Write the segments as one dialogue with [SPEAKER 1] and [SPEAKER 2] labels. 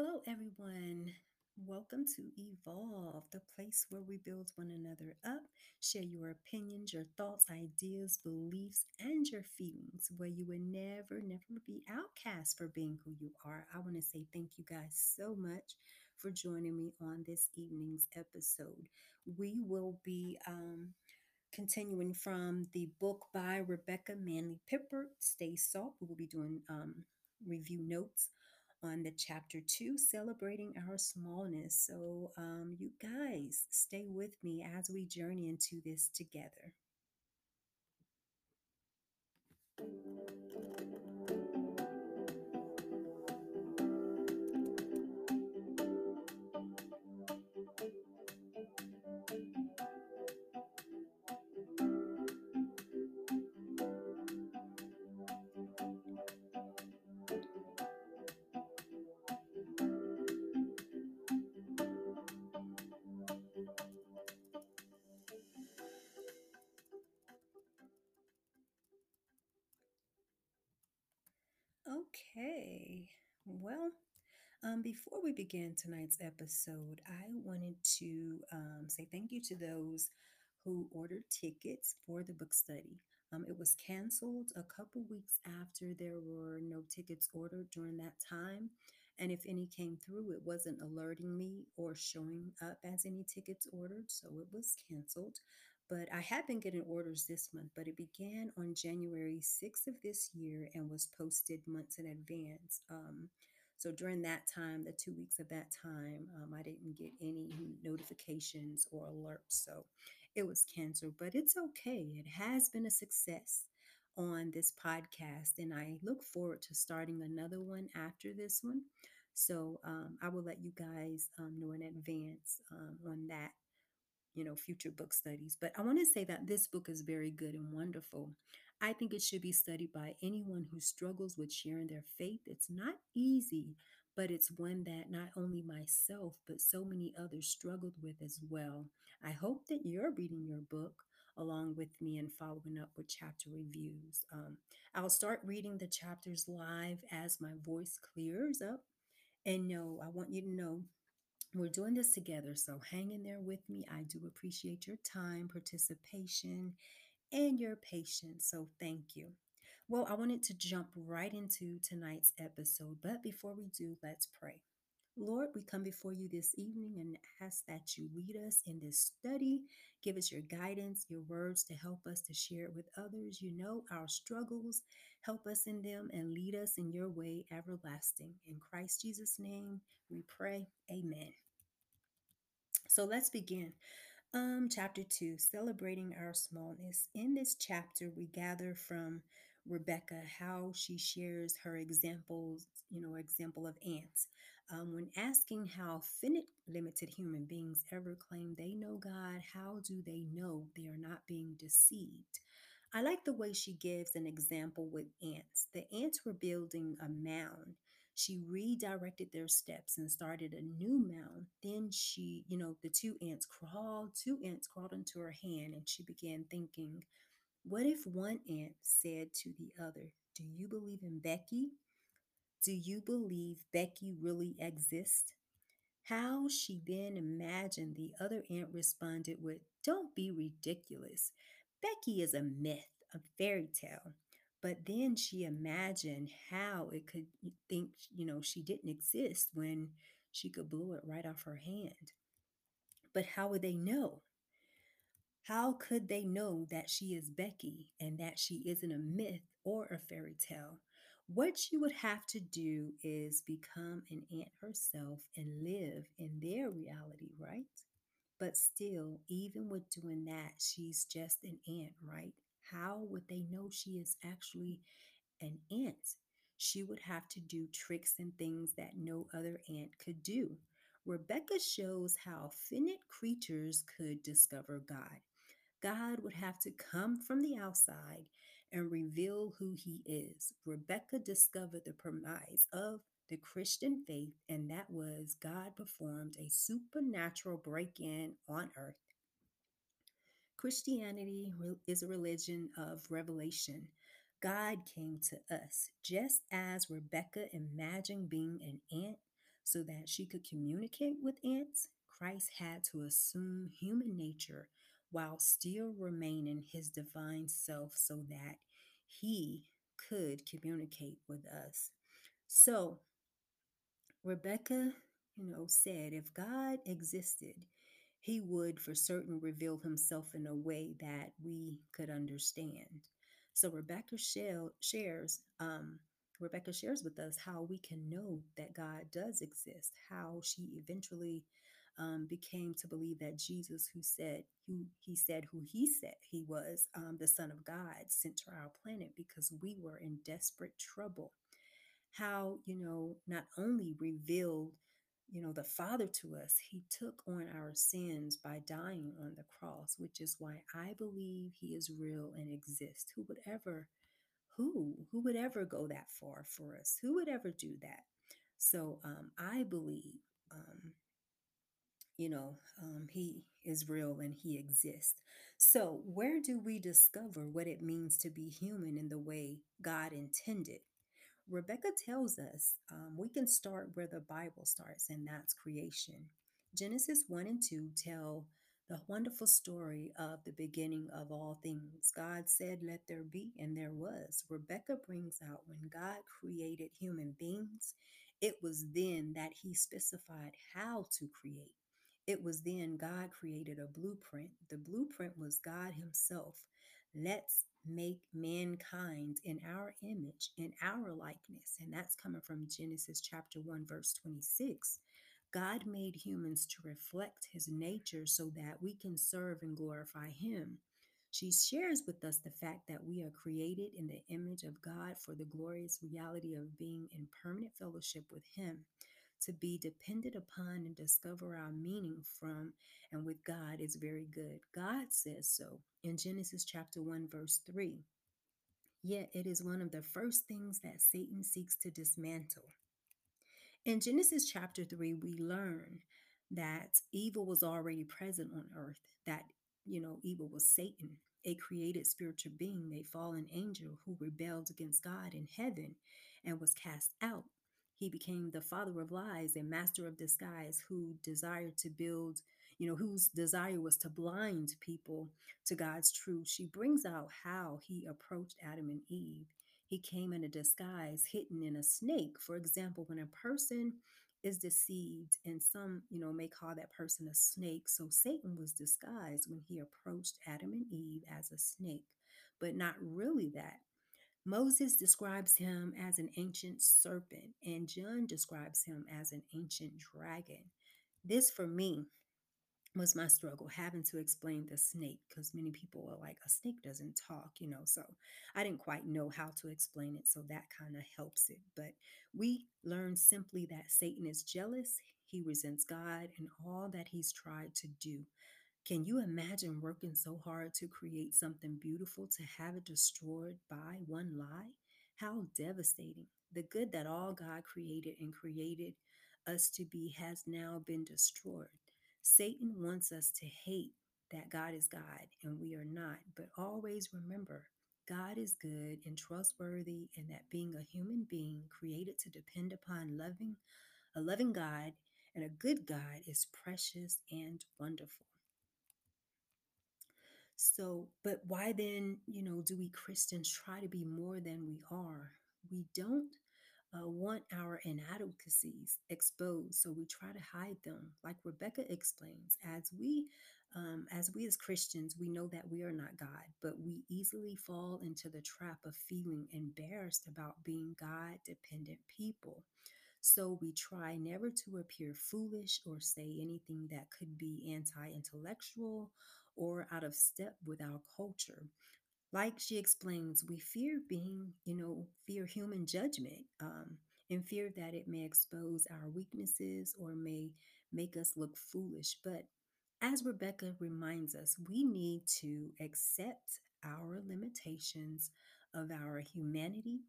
[SPEAKER 1] Hello, everyone. Welcome to Evolve, the place where we build one another up, share your opinions, your thoughts, ideas, beliefs, and your feelings, where you will never, never be outcast for being who you are. I want to say thank you guys so much for joining me on this evening's episode. We will be um, continuing from the book by Rebecca Manley Pippert, Stay Salt. We will be doing um, review notes on the chapter two, celebrating our smallness. So, um, you guys, stay with me as we journey into this together. Well, um, before we begin tonight's episode, I wanted to um, say thank you to those who ordered tickets for the book study. Um, it was canceled a couple weeks after there were no tickets ordered during that time. And if any came through, it wasn't alerting me or showing up as any tickets ordered. So it was canceled. But I have been getting orders this month, but it began on January 6th of this year and was posted months in advance. Um, so during that time, the two weeks of that time, um, I didn't get any notifications or alerts. So it was canceled, but it's okay. It has been a success on this podcast, and I look forward to starting another one after this one. So um, I will let you guys um, know in advance um, on that you know, future book studies. But I want to say that this book is very good and wonderful. I think it should be studied by anyone who struggles with sharing their faith. It's not easy, but it's one that not only myself, but so many others struggled with as well. I hope that you're reading your book along with me and following up with chapter reviews. Um, I'll start reading the chapters live as my voice clears up. And no, I want you to know we're doing this together, so hang in there with me. I do appreciate your time, participation, and your patience. So thank you. Well, I wanted to jump right into tonight's episode, but before we do, let's pray. Lord, we come before you this evening and ask that you lead us in this study. Give us your guidance, your words to help us to share it with others. You know our struggles. Help us in them and lead us in your way everlasting. In Christ Jesus' name, we pray. Amen. So let's begin. Um, chapter two, celebrating our smallness. In this chapter, we gather from Rebecca how she shares her examples, you know, example of ants. Um, when asking how finite, limited human beings ever claim they know God, how do they know they are not being deceived? I like the way she gives an example with ants. The ants were building a mound she redirected their steps and started a new mound. Then she, you know, the two ants crawled, two ants crawled into her hand, and she began thinking, what if one ant said to the other, Do you believe in Becky? Do you believe Becky really exists? How she then imagined the other ant responded with, Don't be ridiculous. Becky is a myth, a fairy tale. But then she imagined how it could think, you know, she didn't exist when she could blow it right off her hand. But how would they know? How could they know that she is Becky and that she isn't a myth or a fairy tale? What she would have to do is become an ant herself and live in their reality, right? But still, even with doing that, she's just an ant, right? How would they know she is actually an ant? She would have to do tricks and things that no other ant could do. Rebecca shows how finite creatures could discover God. God would have to come from the outside and reveal who he is. Rebecca discovered the premise of the Christian faith, and that was God performed a supernatural break in on earth Christianity is a religion of revelation. God came to us just as Rebecca imagined being an ant. so that she could communicate with ants, Christ had to assume human nature while still remaining his divine self so that he could communicate with us. So, Rebecca, you know, said if God existed, he would for certain reveal himself in a way that we could understand. So Rebecca share, shares um, Rebecca shares with us how we can know that God does exist, how she eventually um, became to believe that Jesus, who said who he said who he said he was, um, the Son of God, sent to our planet because we were in desperate trouble how, you know, not only revealed, you know, the Father to us, he took on our sins by dying on the cross, which is why I believe he is real and exists. Who would ever, who, who would ever go that far for us? Who would ever do that? So um, I believe, um, you know, um, he is real and he exists. So, where do we discover what it means to be human in the way God intended? Rebecca tells us um, we can start where the Bible starts, and that's creation. Genesis 1 and 2 tell the wonderful story of the beginning of all things. God said, Let there be, and there was. Rebecca brings out when God created human beings, it was then that He specified how to create. It was then God created a blueprint. The blueprint was God Himself. Let's make mankind in our image, in our likeness. And that's coming from Genesis chapter 1, verse 26. God made humans to reflect his nature so that we can serve and glorify him. She shares with us the fact that we are created in the image of God for the glorious reality of being in permanent fellowship with him to be dependent upon and discover our meaning from and with God is very good. God says so in Genesis chapter 1, verse 3. Yet it is one of the first things that Satan seeks to dismantle. In Genesis chapter 3, we learn that evil was already present on earth, that, you know, evil was Satan, a created spiritual being, a fallen angel who rebelled against God in heaven and was cast out. He became the father of lies and master of disguise who desired to build, you know, whose desire was to blind people to God's truth. She brings out how he approached Adam and Eve. He came in a disguise hidden in a snake. For example, when a person is deceived and some, you know, may call that person a snake. So Satan was disguised when he approached Adam and Eve as a snake, but not really that. Moses describes him as an ancient serpent, and John describes him as an ancient dragon. This, for me, was my struggle having to explain the snake because many people are like, a snake doesn't talk, you know. So I didn't quite know how to explain it. So that kind of helps it. But we learn simply that Satan is jealous, he resents God and all that he's tried to do. Can you imagine working so hard to create something beautiful to have it destroyed by one lie? How devastating. The good that all God created and created us to be has now been destroyed. Satan wants us to hate that God is God and we are not, but always remember God is good and trustworthy, and that being a human being created to depend upon loving a loving God and a good God is precious and wonderful. So, but why then, you know, do we Christians try to be more than we are? We don't uh, want our inadequacies exposed, so we try to hide them. Like Rebecca explains, as we, um, as we as Christians, we know that we are not God, but we easily fall into the trap of feeling embarrassed about being God-dependent people. So we try never to appear foolish or say anything that could be anti intellectual or out of step with our culture. Like she explains, we fear being, you know, fear human judgment um, and fear that it may expose our weaknesses or may make us look foolish. But as Rebecca reminds us, we need to accept our limitations of our humanity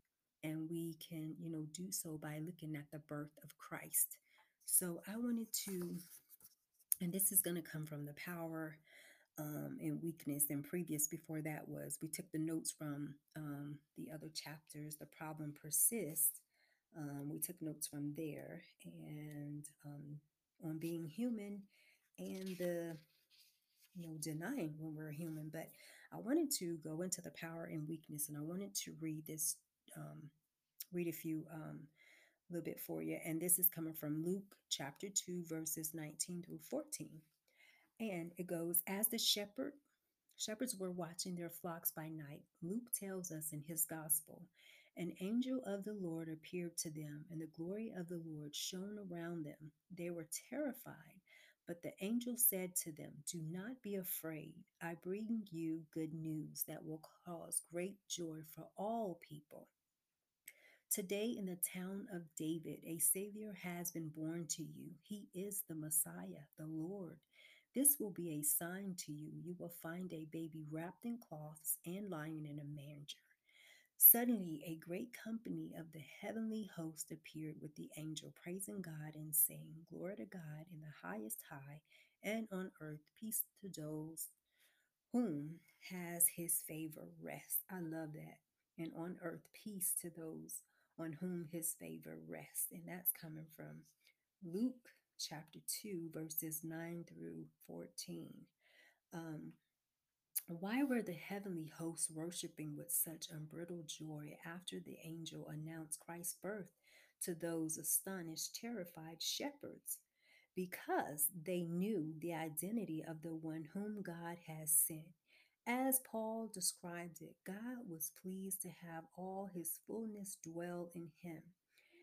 [SPEAKER 1] and we can, you know, do so by looking at the birth of Christ. So I wanted to, and this is going to come from the power um, and weakness. And previous before that was we took the notes from um, the other chapters. The problem persists. Um, we took notes from there, and um, on being human and the you know denying when we're human. But I wanted to go into the power and weakness, and I wanted to read this, um, read a few um, little bit for you. And this is coming from Luke chapter 2, verses 19 through 14. And it goes, As the shepherd shepherds were watching their flocks by night, Luke tells us in his gospel, an angel of the Lord appeared to them, and the glory of the Lord shone around them. They were terrified. But the angel said to them, Do not be afraid. I bring you good news that will cause great joy for all people. Today, in the town of David, a Savior has been born to you. He is the Messiah, the Lord. This will be a sign to you. You will find a baby wrapped in cloths and lying in a manger. Suddenly, a great company of the heavenly host appeared with the angel, praising God and saying, Glory to God in the highest high, and on earth peace to those whom has his favor rest. I love that. And on earth peace to those on whom his favor rests. And that's coming from Luke chapter 2, verses 9 through 14. Um, why were the heavenly hosts worshiping with such unbridled joy after the angel announced Christ's birth to those astonished, terrified shepherds? Because they knew the identity of the one whom God has sent. As Paul describes it, God was pleased to have all his fullness dwell in him.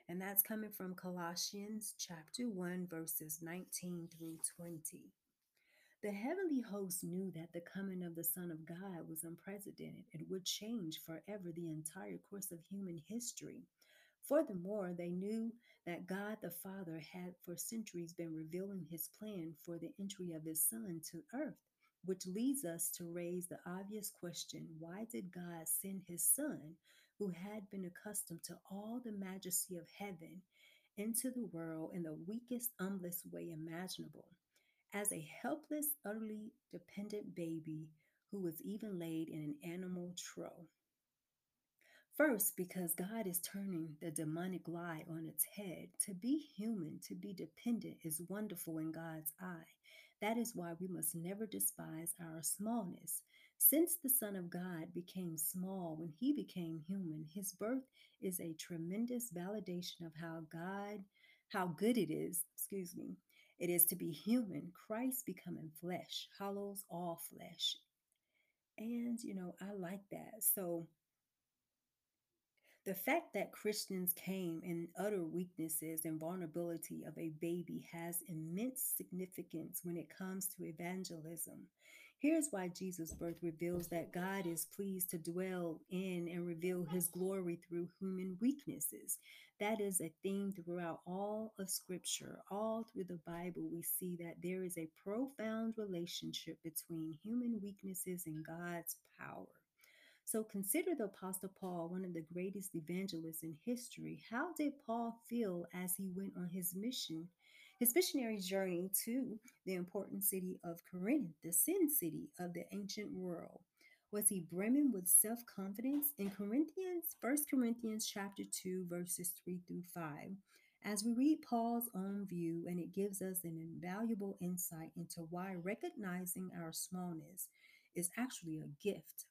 [SPEAKER 1] And that's coming from Colossians chapter 1, verses 19 through 20. The heavenly host knew that the coming of the Son of God was unprecedented and would change forever the entire course of human history. Furthermore, they knew that God the Father had for centuries been revealing his plan for the entry of his Son to earth, which leads us to raise the obvious question why did God send his Son, who had been accustomed to all the majesty of heaven, into the world in the weakest, humblest way imaginable? as a helpless, utterly dependent baby who was even laid in an animal trough. First, because God is turning the demonic lie on its head. To be human, to be dependent, is wonderful in God's eye. That is why we must never despise our smallness. Since the Son of God became small when he became human, his birth is a tremendous validation of how God, how good it is, excuse me, it is to be human. Christ becoming flesh, hollows all flesh. And, you know, I like that. So, the fact that Christians came in utter weaknesses and vulnerability of a baby has immense significance when it comes to evangelism. Here's why Jesus' birth reveals that God is pleased to dwell in and reveal his glory through human weaknesses. That is a theme throughout all of Scripture. All through the Bible, we see that there is a profound relationship between human weaknesses and God's power. So consider the Apostle Paul, one of the greatest evangelists in history. How did Paul feel as he went on his mission, his missionary journey to the important city of Corinth, the sin city of the ancient world? Was he brimming with self-confidence? In Corinthians, First Corinthians chapter 2, verses 3 through 5, as we read Paul's own view, and it gives us an invaluable insight into why recognizing our smallness is actually a gift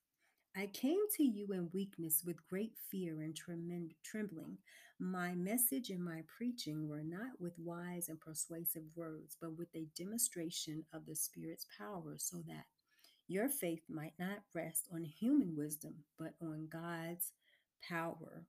[SPEAKER 1] I came to you in weakness with great fear and trembling. My message and my preaching were not with wise and persuasive words, but with a demonstration of the Spirit's power, so that your faith might not rest on human wisdom, but on God's power.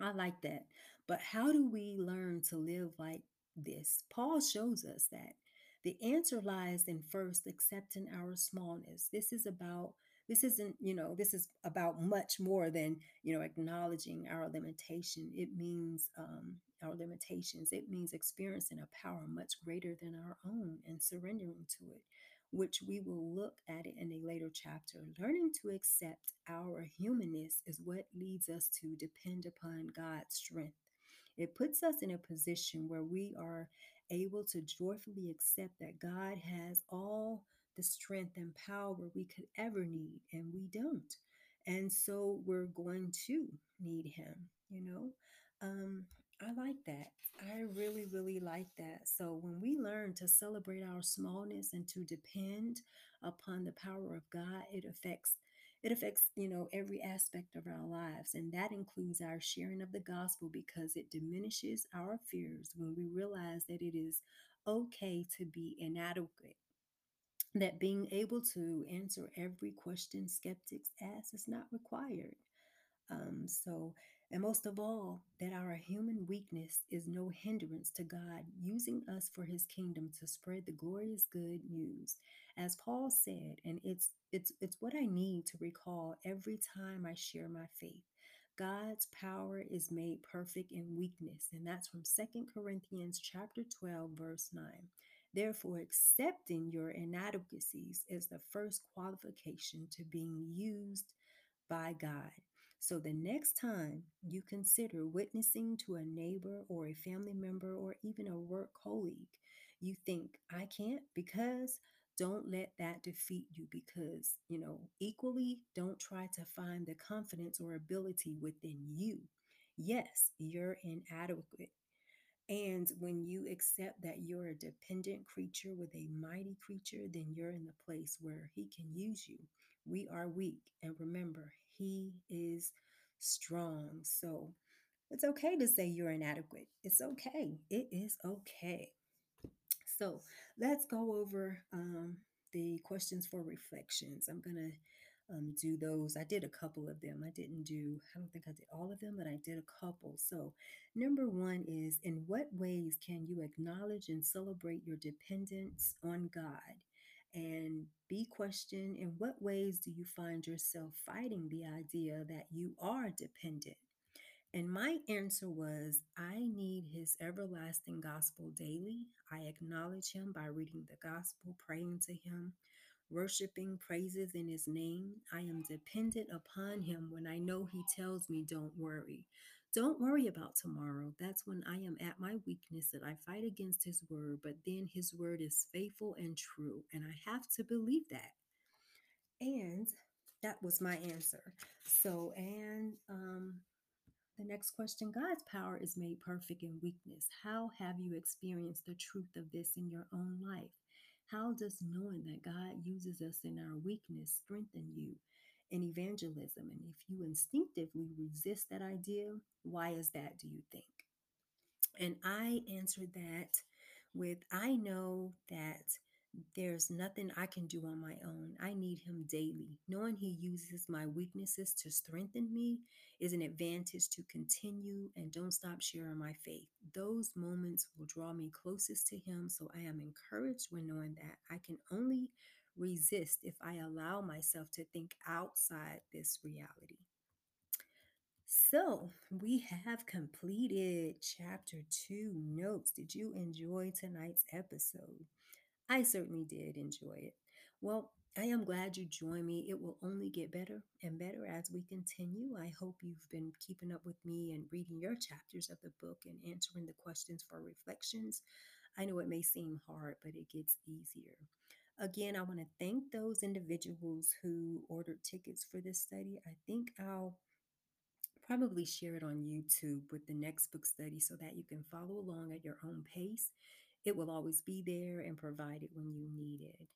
[SPEAKER 1] I like that. But how do we learn to live like this? Paul shows us that the answer lies in first accepting our smallness. This is about this isn't, you know, this is about much more than, you know, acknowledging our limitation. It means um, our limitations. It means experiencing a power much greater than our own and surrendering to it, which we will look at it in a later chapter. Learning to accept our humanness is what leads us to depend upon God's strength. It puts us in a position where we are able to joyfully accept that God has all the strength and power we could ever need, and we don't. And so we're going to need Him, you know. Um, I like that. I really, really like that. So when we learn to celebrate our smallness and to depend upon the power of God, it affects it affects, you know, every aspect of our lives. And that includes our sharing of the gospel because it diminishes our fears when we realize that it is okay to be inadequate. That being able to answer every question skeptics ask is not required um, so, and most of all, that our human weakness is no hindrance to God using us for his kingdom to spread the glorious good news. As Paul said, and it's it's it's what I need to recall every time I share my faith. God's power is made perfect in weakness, and that's from Second Corinthians chapter 12 verse 9. Therefore, accepting your inadequacies is the first qualification to being used by God. So the next time you consider witnessing to a neighbor or a family member or even a work colleague, you think, I can't because don't let that defeat you because, you know, equally don't try to find the confidence or ability within you. Yes, you're inadequate. And when you accept that you're a dependent creature with a mighty creature, then you're in the place where he can use you. We are weak. And remember, he is strong. So it's okay to say you're inadequate. It's okay. It is okay. So let's go over um, the questions for reflections. I'm going to um, do those. I did a couple of them. I didn't do, I don't think I did all of them, but I did a couple. So, number one is In what ways can you acknowledge and celebrate your dependence on God? And B question In what ways do you find yourself fighting the idea that you are dependent? And my answer was, I need his everlasting gospel daily. I acknowledge him by reading the gospel, praying to him, worshiping praises in his name. I am dependent upon him when I know he tells me, Don't worry. Don't worry about tomorrow. That's when I am at my weakness that I fight against his word, but then his word is faithful and true. And I have to believe that. And that was my answer. So, and um, the next question God's power is made perfect in weakness. How have you experienced the truth of this in your own life? How does knowing that God uses us in our weakness strengthen you in evangelism? And if you instinctively resist that idea, why is that, do you think? And I answered that with I know that there's nothing I can do on my own. I need him daily. Knowing he uses my weaknesses to strengthen me is an advantage to continue and don't stop sharing my faith. Those moments will draw me closest to him. So I am encouraged when knowing that I can only resist if I allow myself to think outside this reality. So, we have completed chapter two notes. Did you enjoy tonight's episode? I certainly did enjoy it. Well, I am glad you joined me. It will only get better and better as we continue. I hope you've been keeping up with me and reading your chapters of the book and answering the questions for reflections. I know it may seem hard, but it gets easier. Again, I want to thank those individuals who ordered tickets for this study. I think I'll probably share it on YouTube with the next book study so that you can follow along at your own pace. It will always be there and provide it when you need it.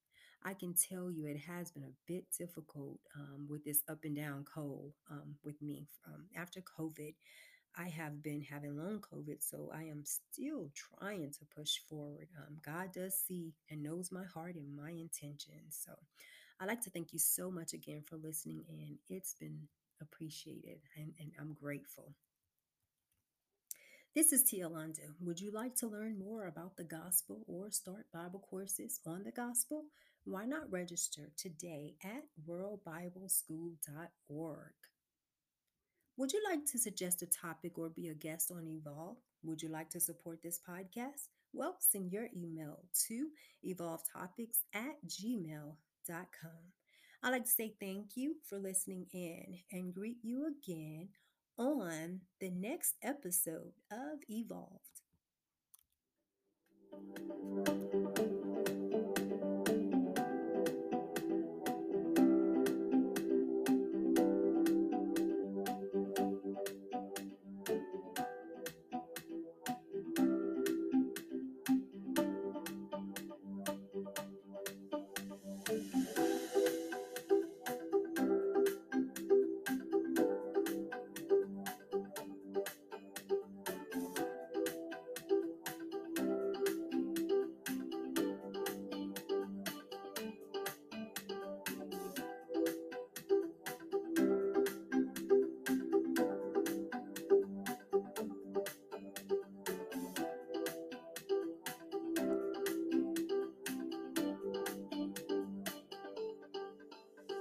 [SPEAKER 1] I can tell you it has been a bit difficult um, with this up and down cold um, with me. Um, after COVID, I have been having long COVID, so I am still trying to push forward. Um, God does see and knows my heart and my intentions. So I'd like to thank you so much again for listening in. It's been appreciated and, and I'm grateful. This is Tia. Would you like to learn more about the gospel or start Bible courses on the gospel? Why not register today at worldbibleschool.org? Would you like to suggest a topic or be a guest on Evolve? Would you like to support this podcast? Well, send your email to evolvetopics at gmail.com. I'd like to say thank you for listening in and greet you again on the next episode of Evolved.